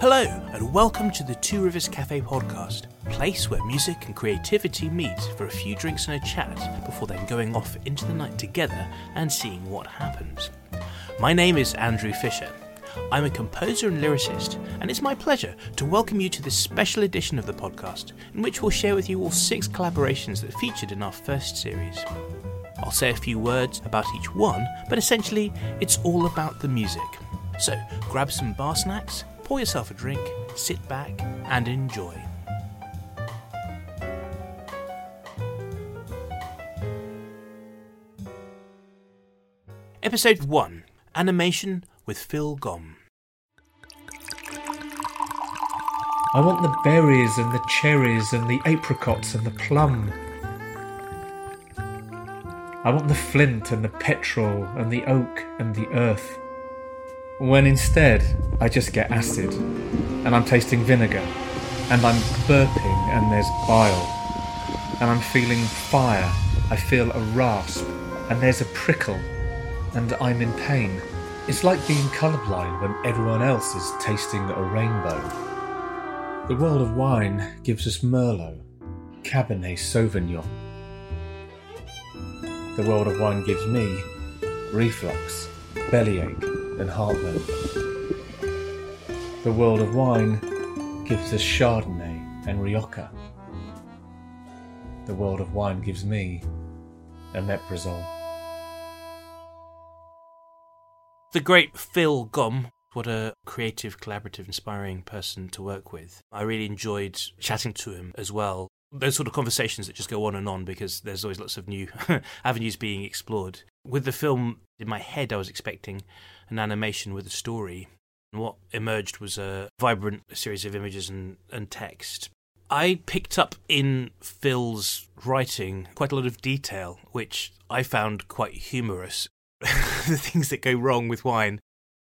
Hello, and welcome to the Two Rivers Cafe podcast, a place where music and creativity meet for a few drinks and a chat before then going off into the night together and seeing what happens. My name is Andrew Fisher. I'm a composer and lyricist, and it's my pleasure to welcome you to this special edition of the podcast, in which we'll share with you all six collaborations that featured in our first series. I'll say a few words about each one, but essentially, it's all about the music. So grab some bar snacks, pour yourself a drink, sit back, and enjoy. Episode 1 Animation with Phil Gom. I want the berries and the cherries and the apricots and the plum. I want the flint and the petrol and the oak and the earth. When instead, I just get acid and I'm tasting vinegar and I'm burping and there's bile and I'm feeling fire. I feel a rasp and there's a prickle and I'm in pain. It's like being colourblind when everyone else is tasting a rainbow. The world of wine gives us Merlot, Cabernet Sauvignon. The world of wine gives me reflux, bellyache, and heartburn. The world of wine gives us Chardonnay and Rioja. The world of wine gives me omeprazole. The great Phil Gom. What a creative, collaborative, inspiring person to work with. I really enjoyed chatting to him as well. Those sort of conversations that just go on and on because there's always lots of new avenues being explored. With the film in my head, I was expecting an animation with a story. And what emerged was a vibrant series of images and, and text. I picked up in Phil's writing quite a lot of detail, which I found quite humorous. the things that go wrong with wine.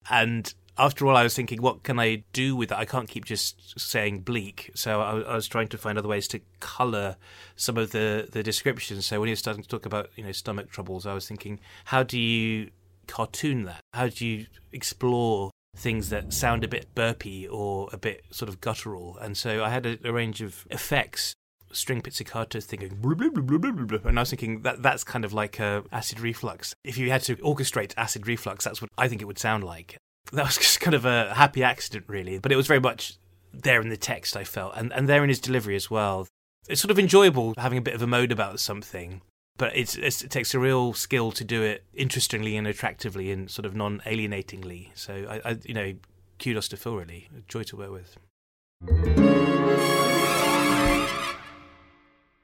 And after all, I was thinking, what can I do with that? I can't keep just saying bleak. So I, I was trying to find other ways to colour some of the, the descriptions. So when he was starting to talk about, you know, stomach troubles, I was thinking, how do you cartoon that? How do you explore things that sound a bit burpy or a bit sort of guttural? And so I had a, a range of effects string pizzicato thinking blah, blah, blah, and I was thinking that that's kind of like a acid reflux. If you had to orchestrate acid reflux, that's what I think it would sound like. That was just kind of a happy accident, really, but it was very much there in the text. I felt, and and there in his delivery as well. It's sort of enjoyable having a bit of a mode about something, but it's, it's, it takes a real skill to do it interestingly and attractively and sort of non-alienatingly. So I, I you know, kudos to Phil. Really, a joy to work with.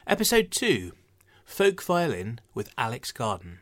Episode 2 Folk Violin with Alex Garden.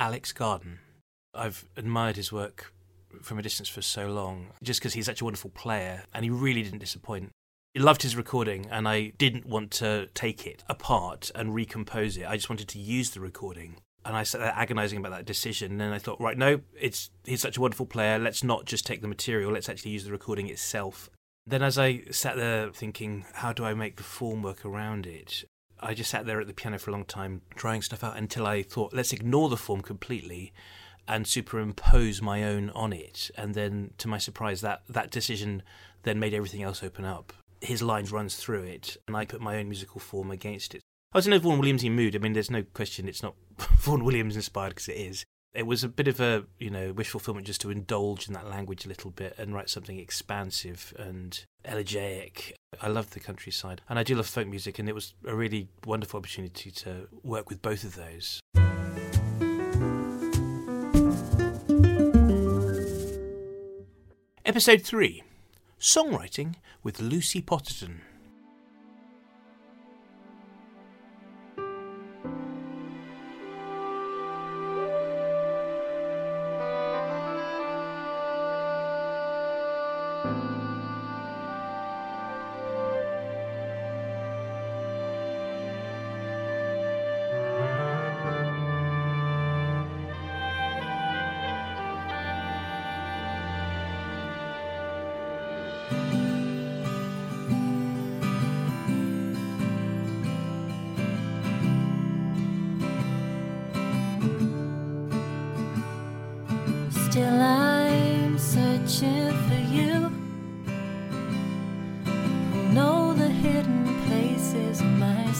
Alex Garden. I've admired his work from a distance for so long, just because he's such a wonderful player, and he really didn't disappoint. I loved his recording, and I didn't want to take it apart and recompose it. I just wanted to use the recording. And I sat there agonizing about that decision. And I thought, right, no, it's he's such a wonderful player. Let's not just take the material. Let's actually use the recording itself. Then, as I sat there thinking, how do I make the form work around it? I just sat there at the piano for a long time, trying stuff out until I thought, let's ignore the form completely and superimpose my own on it. And then, to my surprise, that, that decision then made everything else open up. His lines runs through it, and I put my own musical form against it. I was in a Vaughan Williamsy mood. I mean, there's no question it's not Vaughan Williams inspired because it is. It was a bit of a, you know, wish fulfillment just to indulge in that language a little bit and write something expansive and elegiac. I love the countryside and I do love folk music, and it was a really wonderful opportunity to work with both of those. Episode 3 Songwriting with Lucy Potterton.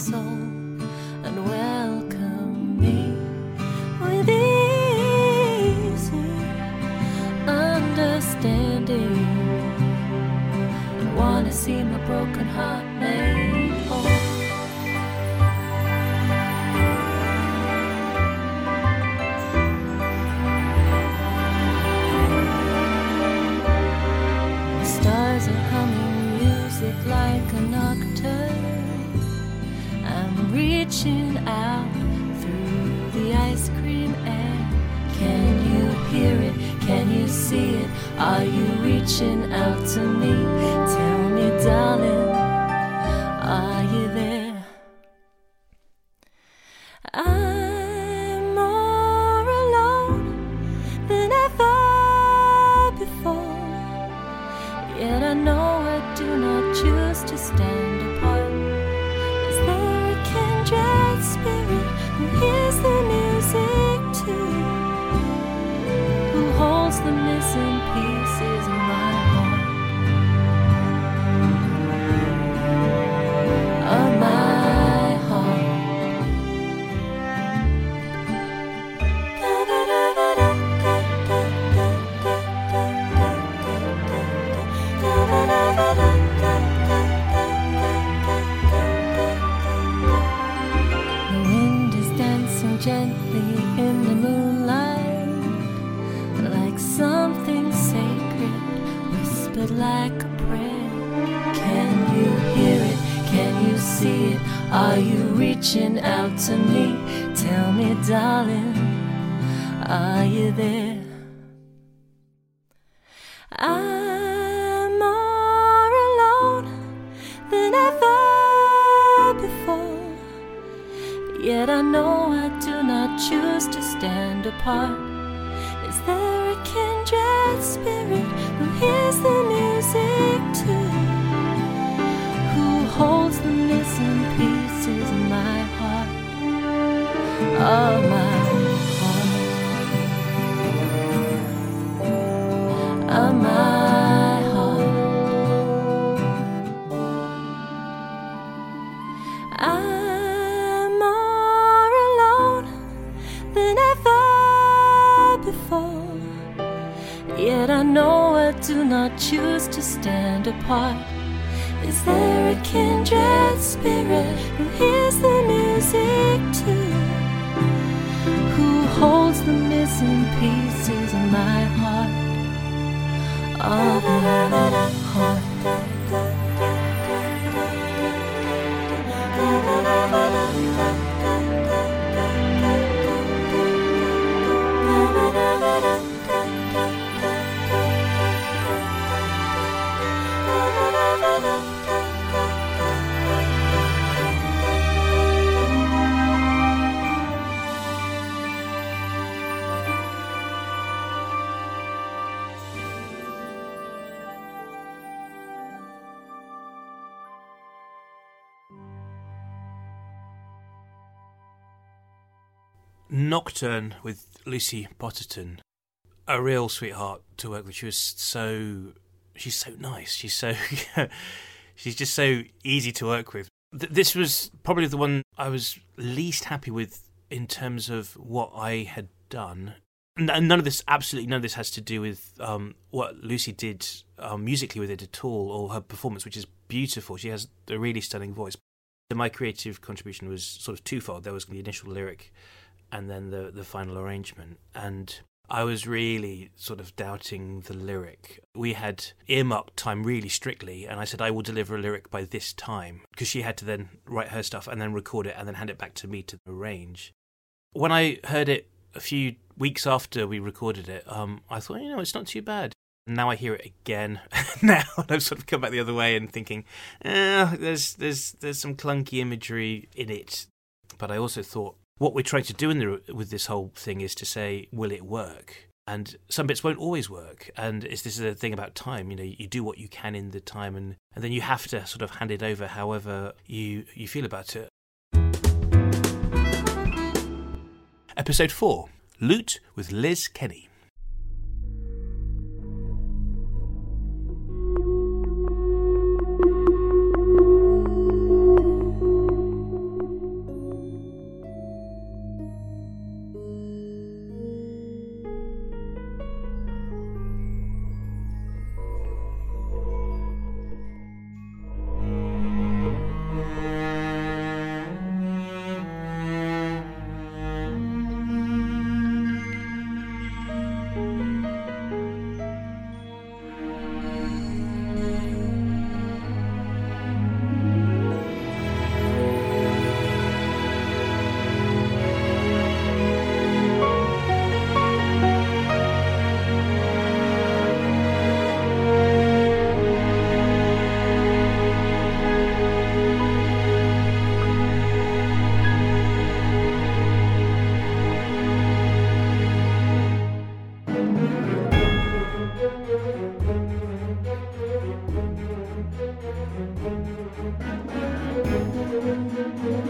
Soul Yet I know I do not choose to stand apart. Like a prayer. Can you hear it? Can you see it? Are you reaching out to me? Tell me, darling, are you there? I'm more alone than ever before. Yet I know I do not choose to stand apart. Nocturne with Lucy Potterton, a real sweetheart to work with. She was so she's so nice. She's so she's just so easy to work with. Th- this was probably the one I was least happy with in terms of what I had done. N- none of this, absolutely none of this, has to do with um, what Lucy did um, musically with it at all, or her performance, which is beautiful. She has a really stunning voice. My creative contribution was sort of twofold. There was the initial lyric, and then the the final arrangement. And I was really sort of doubting the lyric. We had earmarked time really strictly, and I said, I will deliver a lyric by this time, because she had to then write her stuff and then record it and then hand it back to me to arrange. When I heard it a few weeks after we recorded it, um, I thought, you know, it's not too bad. Now I hear it again. now and I've sort of come back the other way and thinking, eh, there's there's there's some clunky imagery in it. But I also thought what we're trying to do in the, with this whole thing is to say, will it work? And some bits won't always work. And it's this is a thing about time. You know, you do what you can in the time, and, and then you have to sort of hand it over however you you feel about it. Episode four: Loot with Liz Kenny. Thank you.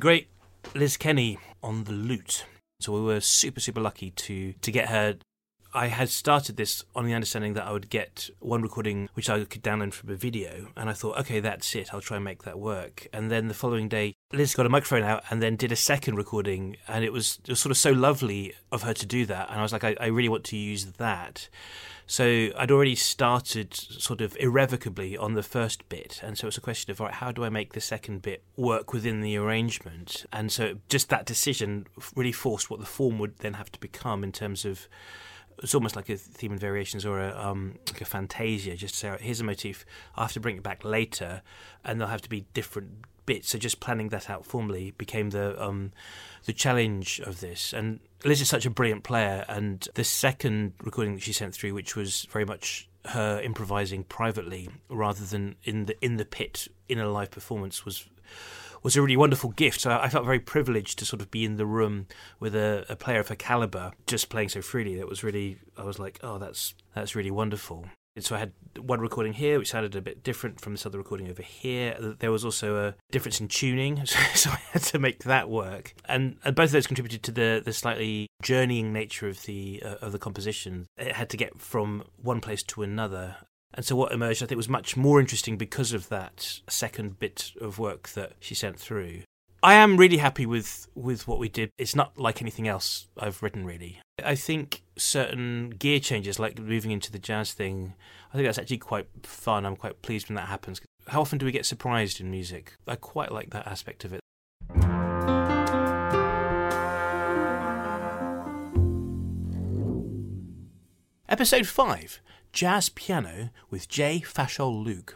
Great Liz Kenny on the lute. So we were super, super lucky to to get her. I had started this on the understanding that I would get one recording which I could download from a video, and I thought, okay, that's it. I'll try and make that work. And then the following day, Liz got a microphone out and then did a second recording, and it was, it was sort of so lovely of her to do that. And I was like, I, I really want to use that. So I'd already started sort of irrevocably on the first bit, and so it's a question of, right, how do I make the second bit work within the arrangement? And so just that decision really forced what the form would then have to become in terms of it's almost like a theme and variations or a um, like a fantasia. Just say, here's a motif. I have to bring it back later, and there'll have to be different bits. So just planning that out formally became the um, the challenge of this. And Liz is such a brilliant player, and the second recording that she sent through, which was very much her improvising privately rather than in the in the pit in a live performance, was was a really wonderful gift. So I felt very privileged to sort of be in the room with a, a player of her caliber, just playing so freely. That was really, I was like, oh, that's that's really wonderful. And so I had one recording here, which sounded a bit different from this other recording over here. There was also a difference in tuning, so I had to make that work. And, and both of those contributed to the, the slightly journeying nature of the uh, of the composition. It had to get from one place to another, and so what emerged, I think, was much more interesting because of that second bit of work that she sent through. I am really happy with, with what we did. It's not like anything else I've written, really. I think certain gear changes, like moving into the jazz thing, I think that's actually quite fun. I'm quite pleased when that happens. How often do we get surprised in music? I quite like that aspect of it. Episode 5 Jazz Piano with J. Fashol Luke.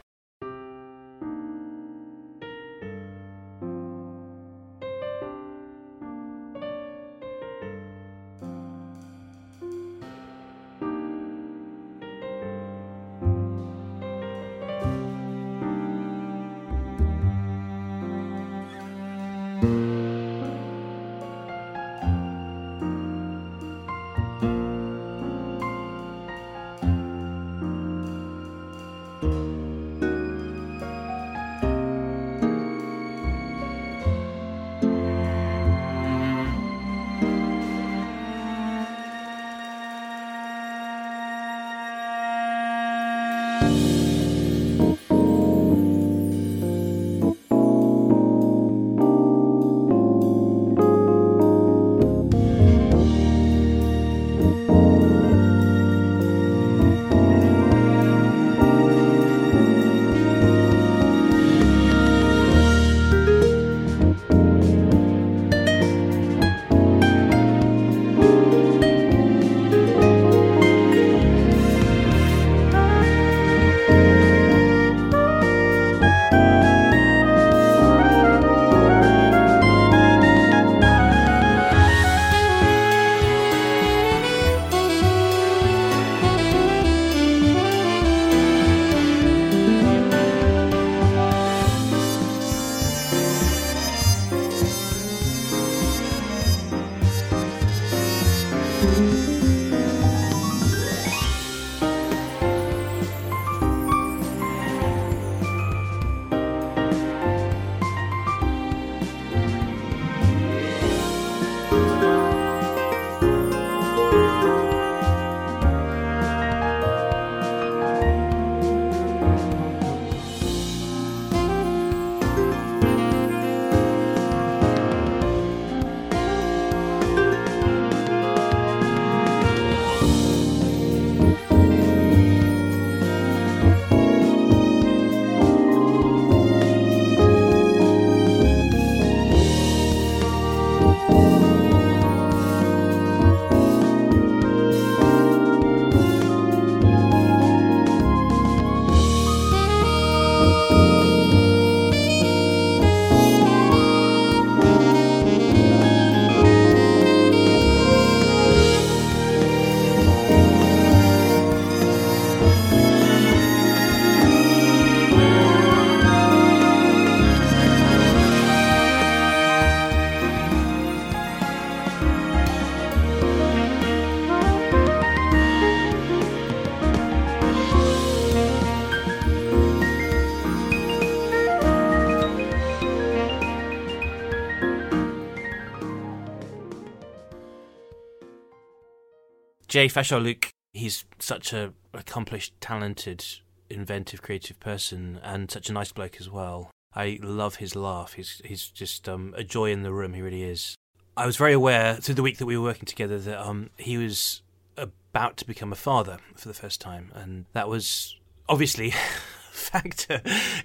Jay Fashar-Luke, he's such a accomplished, talented, inventive, creative person, and such a nice bloke as well. I love his laugh. He's he's just um, a joy in the room. He really is. I was very aware through the week that we were working together that um, he was about to become a father for the first time, and that was obviously a factor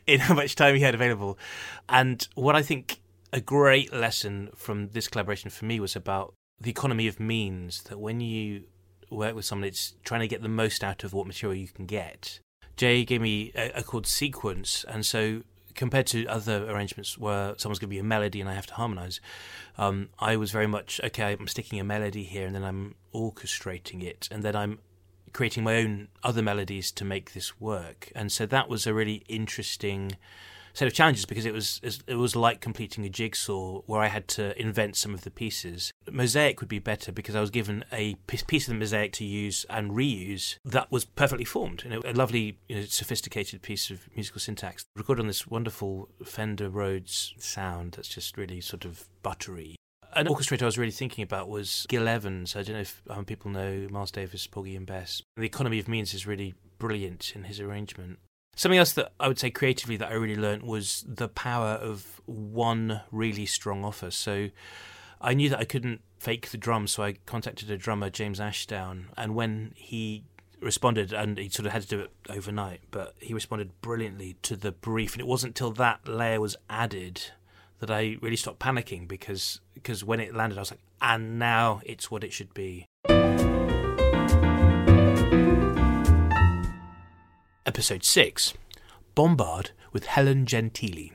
in how much time he had available. And what I think a great lesson from this collaboration for me was about the economy of means. That when you work with someone, it's trying to get the most out of what material you can get. Jay gave me a, a chord sequence, and so compared to other arrangements where someone's going to be a melody and I have to harmonize, um, I was very much okay. I'm sticking a melody here, and then I'm orchestrating it, and then I'm creating my own other melodies to make this work. And so that was a really interesting set of challenges because it was it was like completing a jigsaw where I had to invent some of the pieces. Mosaic would be better because I was given a piece of the mosaic to use and reuse that was perfectly formed. Know, a lovely, you know, sophisticated piece of musical syntax recorded on this wonderful Fender Rhodes sound that's just really sort of buttery an orchestrator I was really thinking about was Gil Evans. I don't know if um, people know Miles Davis, Porgy and Bess. The economy of means is really brilliant in his arrangement. Something else that I would say creatively that I really learned was the power of one really strong offer. So I knew that I couldn't fake the drums, so I contacted a drummer, James Ashdown, and when he responded, and he sort of had to do it overnight, but he responded brilliantly to the brief, and it wasn't until that layer was added that I really stopped panicking because because when it landed, I was like, and now it's what it should be. Episode 6 Bombard with Helen Gentili.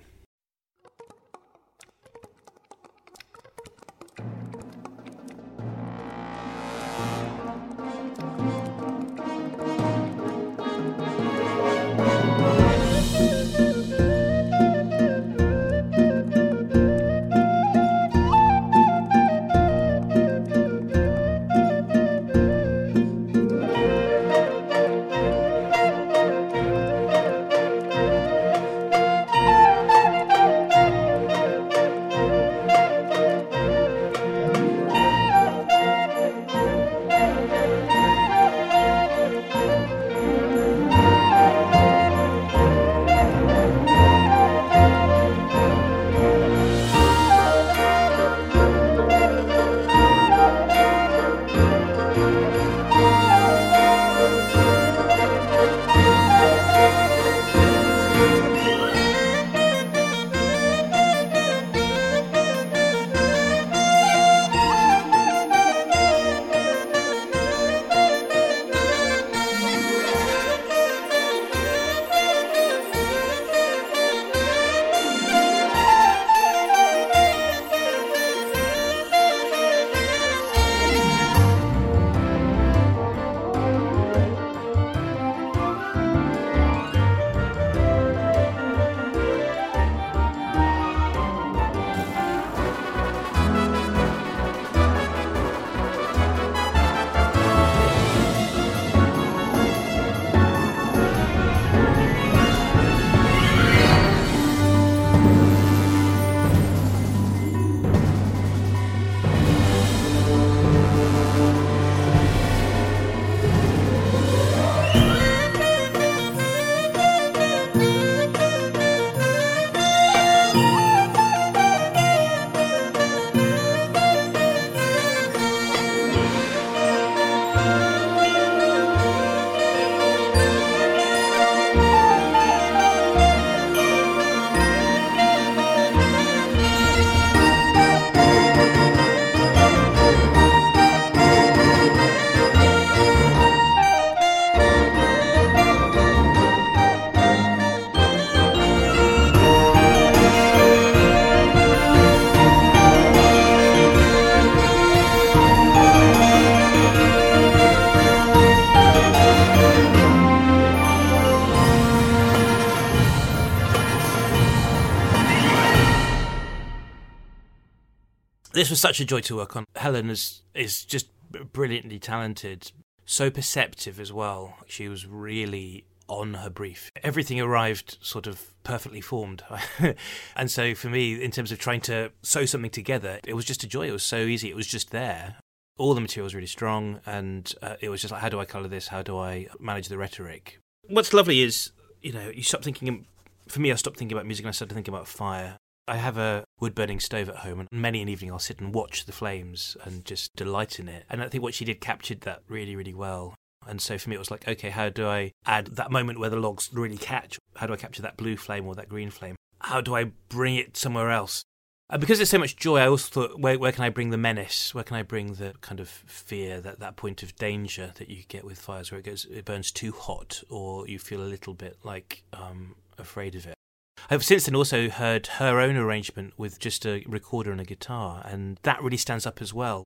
Was such a joy to work on. Helen is is just brilliantly talented, so perceptive as well. She was really on her brief. Everything arrived sort of perfectly formed. and so for me, in terms of trying to sew something together, it was just a joy. It was so easy. It was just there. All the material was really strong, and uh, it was just like, how do I colour this? How do I manage the rhetoric? What's lovely is, you know, you stop thinking. For me, I stopped thinking about music and I started thinking about fire. I have a wood burning stove at home, and many an evening I'll sit and watch the flames and just delight in it. And I think what she did captured that really, really well. And so for me, it was like, okay, how do I add that moment where the logs really catch? How do I capture that blue flame or that green flame? How do I bring it somewhere else? And because there's so much joy, I also thought, where, where can I bring the menace? Where can I bring the kind of fear, that, that point of danger that you get with fires, where it goes, it burns too hot, or you feel a little bit like um, afraid of it. I've since then also heard her own arrangement with just a recorder and a guitar, and that really stands up as well.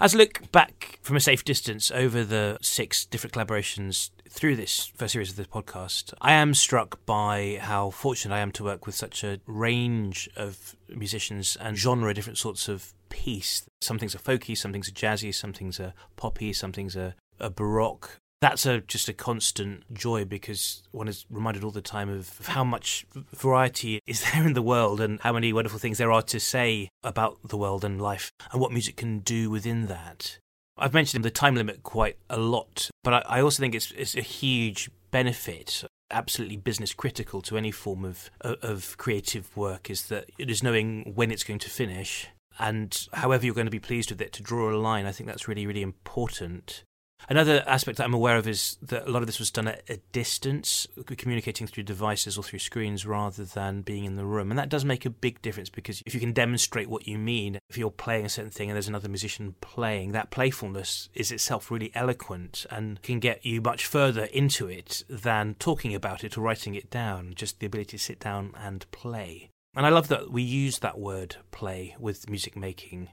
As I look back from a safe distance over the six different collaborations through this first series of this podcast, I am struck by how fortunate I am to work with such a range of musicians and genre, different sorts of piece. Some things are folky, some things are jazzy, some things are poppy, some things are, baroque that's a just a constant joy because one is reminded all the time of, of how much variety is there in the world and how many wonderful things there are to say about the world and life and what music can do within that. I've mentioned the time limit quite a lot, but I, I also think it's it's a huge benefit absolutely business critical to any form of of creative work is that it is knowing when it's going to finish and however you're going to be pleased with it to draw a line i think that's really really important Another aspect that I'm aware of is that a lot of this was done at a distance, communicating through devices or through screens rather than being in the room. And that does make a big difference because if you can demonstrate what you mean, if you're playing a certain thing and there's another musician playing, that playfulness is itself really eloquent and can get you much further into it than talking about it or writing it down. Just the ability to sit down and play. And I love that we use that word play with music making,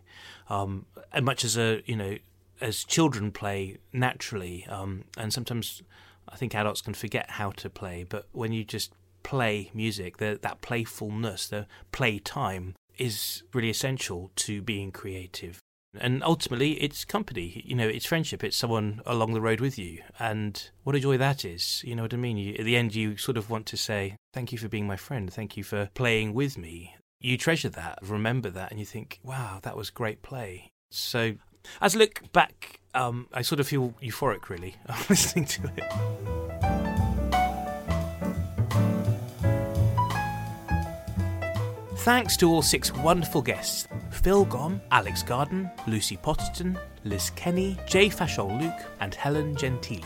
um, much as a you know as children play naturally, um, and sometimes I think adults can forget how to play. But when you just play music, the, that playfulness, the play time, is really essential to being creative. And ultimately, it's company. You know, it's friendship. It's someone along the road with you, and what a joy that is. You know what I mean? You, at the end, you sort of want to say, "Thank you for being my friend. Thank you for playing with me." You treasure that, remember that, and you think, "Wow, that was great play." So as I look back, um, I sort of feel euphoric, really, listening to it. Thanks to all six wonderful guests Phil Gom, Alex Garden, Lucy Potterton, Liz Kenny, Jay Fashol Luke, and Helen Gentili.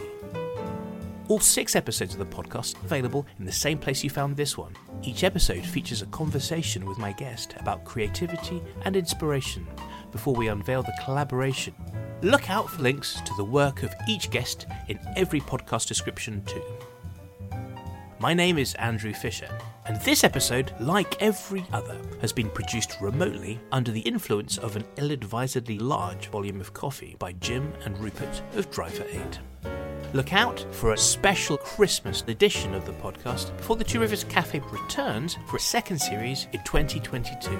All six episodes of the podcast available in the same place you found this one. Each episode features a conversation with my guest about creativity and inspiration before we unveil the collaboration. Look out for links to the work of each guest in every podcast description, too. My name is Andrew Fisher, and this episode, like every other, has been produced remotely under the influence of an ill advisedly large volume of coffee by Jim and Rupert of Driver 8. Look out for a special Christmas edition of the podcast before the Two Rivers Cafe returns for a second series in 2022.